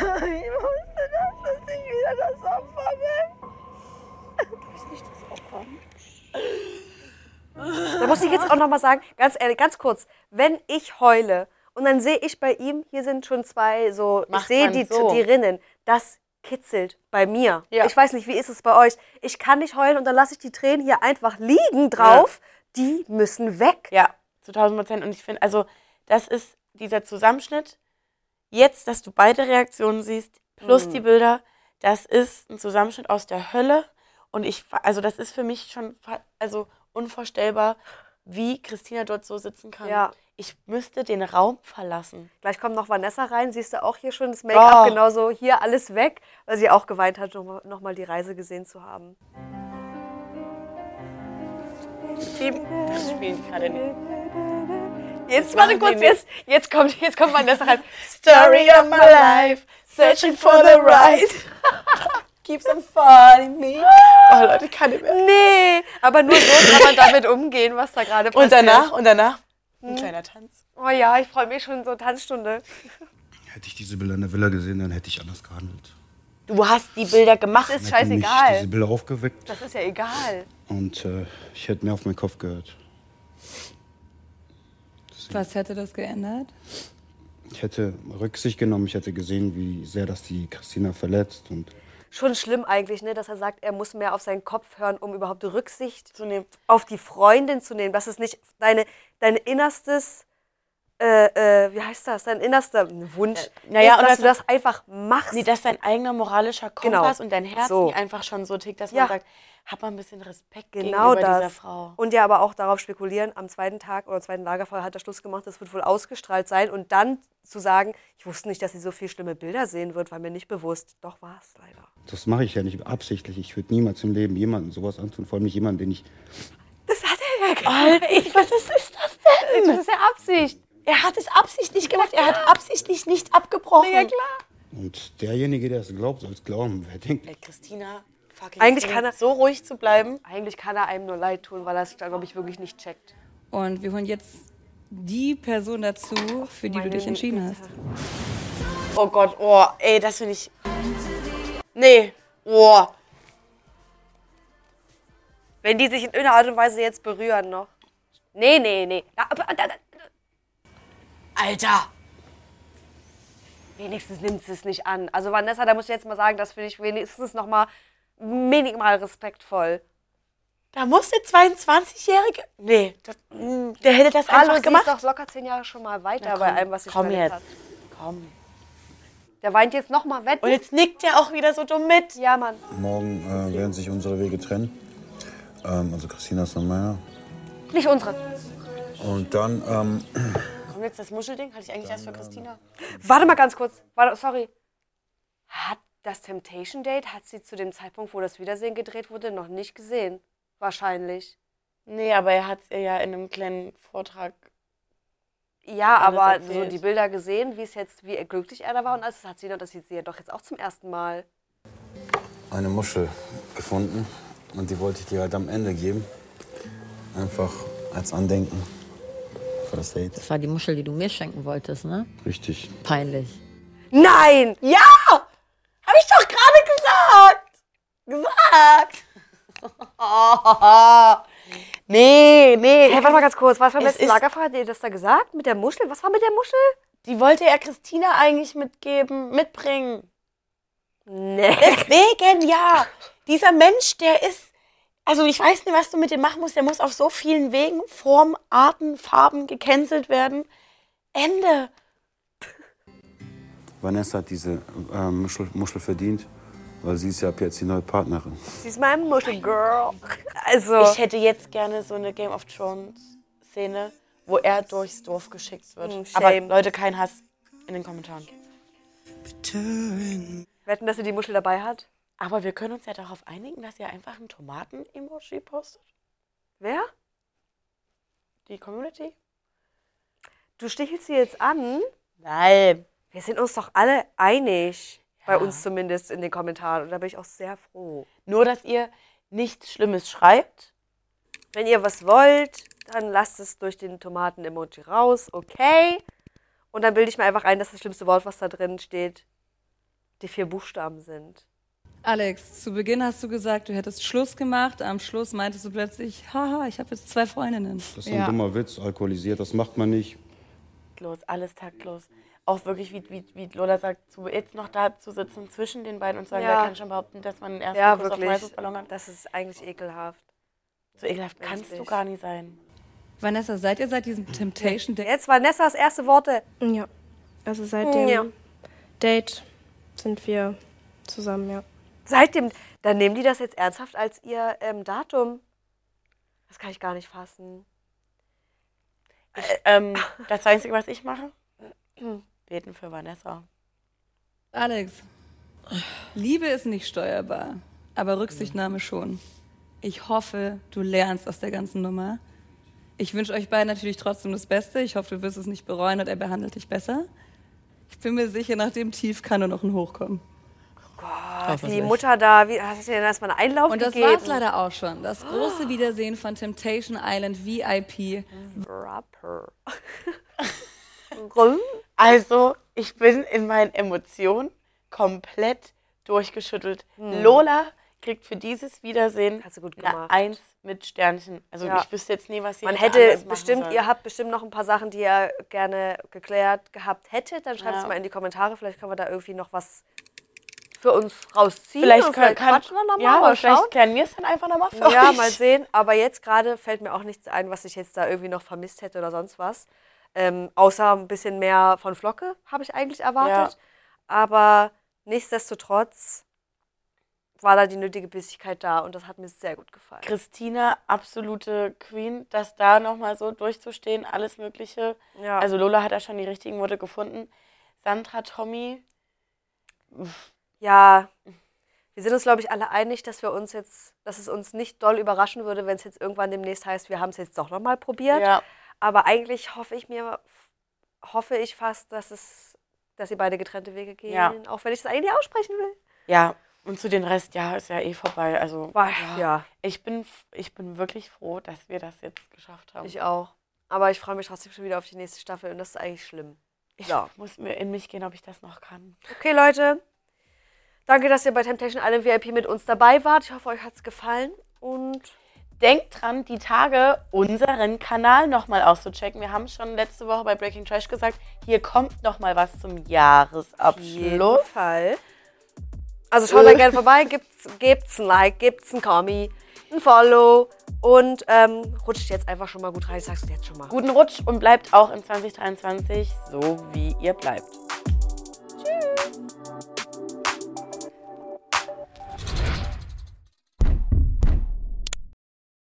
ich wusste das, dass ich wieder das Opfer bin. Du bist nicht das Opfer. Da muss ich jetzt auch noch mal sagen, ganz ehrlich, ganz kurz, wenn ich heule und dann sehe ich bei ihm, hier sind schon zwei so, ich Macht sehe man die, so. die Rinnen, das kitzelt bei mir. Ja. Ich weiß nicht, wie ist es bei euch? Ich kann nicht heulen und dann lasse ich die Tränen hier einfach liegen drauf. Die müssen weg. Ja, zu 1000 Prozent. Und ich finde, also, das ist dieser Zusammenschnitt. Jetzt, dass du beide Reaktionen siehst, plus Mhm. die Bilder, das ist ein Zusammenschnitt aus der Hölle. Und ich, also, das ist für mich schon also unvorstellbar, wie Christina dort so sitzen kann. Ja. Ich müsste den Raum verlassen. Gleich kommt noch Vanessa rein, siehst du auch hier schon das Make-up, Oh. genauso hier alles weg, weil sie auch geweint hat, nochmal noch mal die Reise gesehen zu haben. Die spielen gerade nicht. Jetzt, warte kurz, jetzt, jetzt, kommt, jetzt kommt Vanessa rein. Story of my life, searching for the right. Keeps on falling me. Oh Leute, kann nicht mehr. Nee, aber nur so kann man damit umgehen, was da gerade passiert. Und danach, und danach ein Hm. kleiner Tanz. Oh ja, ich freue mich schon so Tanzstunde. Hätte ich diese Bilder in der Villa gesehen, dann hätte ich anders gehandelt. Du hast die Bilder gemacht. Ist scheißegal. diese Bilder aufgeweckt Das ist ja egal. und äh, ich hätte mehr auf meinen Kopf gehört. Was hätte das geändert? Ich hätte Rücksicht genommen, ich hätte gesehen, wie sehr das die Christina verletzt und Schon schlimm eigentlich, ne, dass er sagt, er muss mehr auf seinen Kopf hören, um überhaupt Rücksicht zu nehmen. auf die Freundin zu nehmen. Das ist nicht deine, dein innerstes, äh, äh, wie heißt das, dein innerster Wunsch, Naja, ist, und dass das- du das einfach machst. Nee, dass dein eigener moralischer Genau. Kompass und dein Herz So. einfach schon so tickt, dass Ja. man sagt, hab mal ein bisschen Respekt Genau gegenüber dieser das. Frau. Und ja, aber auch darauf spekulieren, am zweiten Tag oder zweiten Lagerfeuer hat er Schluss gemacht, das wird wohl ausgestrahlt sein. Und dann zu sagen, ich wusste nicht, dass sie so viele schlimme Bilder sehen wird, war mir nicht bewusst. Doch war es leider. Das mache ich ja nicht absichtlich. Ich würde niemals im Leben jemandem sowas antun, vor allem nicht jemanden, den ich Das hat er ja gemacht. was ist, ist das denn? Das ist ja Absicht. Er hat es absichtlich gemacht. Er hat absichtlich nicht abgebrochen. Ja, klar. und derjenige, der es glaubt, soll es glauben. Wer denkt, Ey, Christina, fucking Eigentlich kann er- so ruhig zu bleiben. Eigentlich kann er einem nur leid tun, weil er es, glaube ich, wirklich nicht checkt. Und wir holen jetzt die Person dazu, für die du Meine dich entschieden hast. Oh Gott, oh, ey, das finde ich. Nee, oh. Wenn die sich in irgendeiner Art und Weise jetzt berühren noch. Nee, nee, nee. Alter. Wenigstens nimmt sie es nicht an. Also Vanessa, da muss ich jetzt mal sagen, das finde ich wenigstens noch mal minimal respektvoll. Da muss der 22-Jährige. Nee, das, der hätte das Hallo, einfach gemacht. ist doch locker zehn Jahre schon mal weiter Na bei komm, allem, was sie komm jetzt. hat. Komm. Der weint jetzt noch mal wetten. Und jetzt nickt er auch wieder so dumm mit. Ja, Mann. morgen äh, werden sich unsere Wege trennen. Ähm, also Christinas und meiner. Nicht unsere. Und dann, ähm, Kommt jetzt das Muschelding? Hatte ich eigentlich erst für Christina? Warte mal ganz kurz. Warte, sorry. Hat das Temptation Date, hat sie zu dem Zeitpunkt, wo das Wiedersehen gedreht wurde, noch nicht gesehen? Wahrscheinlich. Nee, aber er hat es ihr ja in einem kleinen Vortrag. Ja, aber so die Bilder gesehen, wie es jetzt, wie glücklich er da war und alles, das hat sie, das sieht sie ja doch jetzt auch zum ersten Mal. eine Muschel gefunden und die wollte ich dir halt am Ende geben. Einfach als Andenken für das Date. Das war die Muschel, die du mir schenken wolltest, ne? Richtig. Peinlich. Nein! Ja! Hab ich doch gerade gesagt! Gesagt! nee, nee. Hey, warte mal ganz kurz, was war letzten ist- Lagerfeuer? Hat ihr das da gesagt? Mit der Muschel? Was war mit der Muschel? Die wollte er Christina eigentlich mitgeben, mitbringen. Nee. Deswegen, ja. Dieser Mensch, der ist. Also ich weiß nicht, was du mit dem machen musst. Der muss auf so vielen Wegen, Formen, Arten, Farben gecancelt werden. Ende. Vanessa hat diese äh, Muschel, Muschel verdient, weil sie ist ja ab jetzt die neue Partnerin. Sie ist mein Muschelgirl. Also. Ich hätte jetzt gerne so eine Game of Thrones Szene, wo er durchs Dorf geschickt wird. Hm, Aber shame. Leute, kein Hass in den Kommentaren. Wetten, dass sie die Muschel dabei hat? Aber wir können uns ja darauf einigen, dass ihr einfach ein Tomaten-Emoji postet. Wer? Die Community? Du stichelst sie jetzt an? Nein. Wir sind uns doch alle einig. Bei Ja. uns zumindest in den Kommentaren. Und da bin ich auch sehr froh. Nur, dass ihr, nichts Schlimmes schreibt. Wenn ihr was wollt, dann lasst es durch den Tomaten-Emoji raus, okay? Und dann bilde ich mir einfach ein, dass das schlimmste Wort, was da drin steht, die vier Buchstaben sind. Alex, zu Beginn hast du gesagt, du hättest Schluss gemacht. Am Schluss meintest du plötzlich, haha, ich habe jetzt zwei Freundinnen. Das ist ein dummer Witz, alkoholisiert, das macht man nicht. Taktlos, alles taktlos. Auch wirklich, wie, wie, wie Lola sagt, zu, jetzt noch da zu sitzen zwischen den beiden und zu sagen, Ja. wer kann schon behaupten, dass man einen ersten Ja, Kuss auf wirklich. Weißwurstballon hat. Das ist eigentlich ekelhaft. So ekelhaft kannst du Richtig. gar nicht sein. Vanessa, seid ihr seit diesem Temptation Day? Jetzt Vanessas erste Worte. Ja. Also seit dem Ja. Date sind wir zusammen, ja. Seit dem, dann nehmen die das jetzt ernsthaft als ihr ähm, Datum. Das kann ich gar nicht fassen. Ich, ähm, das Einzige, was ich mache, beten für Vanessa. Alex, Liebe ist nicht steuerbar, aber Rücksichtnahme schon. Ich hoffe, du lernst aus der ganzen Nummer. Ich wünsche euch beiden natürlich trotzdem das Beste. Ich hoffe, du wirst es nicht bereuen und er behandelt dich besser. Ich bin mir sicher, nach dem Tief kann nur noch ein Hoch kommen. Gott, die Mutter da, wie, hast du dir denn erstmal einen Einlauf Und das gegeben? war's leider auch schon. Das große Wiedersehen von Temptation Island VIP. Rapper. Also, ich bin in meinen Emotionen komplett durchgeschüttelt. Hm. Lola kriegt für dieses Wiedersehen gut eine. Eins mit Sternchen. Also Ja. ich wüsste jetzt nie, was sie Man hätte bestimmt, sollen. ihr habt bestimmt noch ein paar Sachen, die ihr gerne geklärt gehabt hättet. Dann schreibt es Ja. mal in die Kommentare. Vielleicht können wir da irgendwie noch was für uns rausziehen. Vielleicht können- kann- quatschen wir noch mal, ja, mal aber vielleicht schauen. klären wir es dann einfach noch mal für Ja, euch. mal sehen. Aber jetzt gerade fällt mir auch nichts ein, was ich jetzt da irgendwie noch vermisst hätte oder sonst was. Ähm, außer ein bisschen mehr von Flocke habe ich eigentlich erwartet. Aber nichtsdestotrotz war da die nötige Bissigkeit da und das hat mir sehr gut gefallen. Christina, absolute Queen, dass da nochmal so durchzustehen, alles Mögliche. Ja. Also Lola hat da schon die richtigen Worte gefunden. Sandra, Tommy, Ja, wir sind uns, glaube ich, alle einig, dass wir uns jetzt, dass es uns nicht doll überraschen würde, wenn es jetzt irgendwann demnächst heißt, wir haben es jetzt doch nochmal probiert. Ja. Aber eigentlich hoffe ich mir, hoffe ich fast, dass es, dass sie beide getrennte Wege gehen, Ja. auch wenn ich das eigentlich aussprechen will. ja, und zu den Rest, ja, ist ja eh vorbei. Also, Boah, ja. Ich bin, ich bin wirklich froh, dass wir das jetzt geschafft haben. Ich auch. Aber ich freue mich trotzdem schon wieder auf die nächste Staffel und das ist eigentlich schlimm. Ich Ja. muss mir in mich gehen, ob ich das noch kann. Okay, Leute. Danke, dass ihr bei Temptation Island VIP mit uns dabei wart. Ich hoffe, euch hat es gefallen. Und Denkt dran, die Tage unseren Kanal nochmal auszuchecken. Wir haben schon letzte Woche bei Breaking Trash gesagt, hier kommt nochmal was zum Jahresabschluss. jeden Fall. Also schaut da gerne vorbei, gibt's, gebt's ein Like, gibt's ein Kommi, ein Follow und ähm, rutscht jetzt einfach schon mal gut rein. Ich sag's dir jetzt schon mal. Guten Rutsch und bleibt auch in 2023 so, wie ihr bleibt. Tschüss.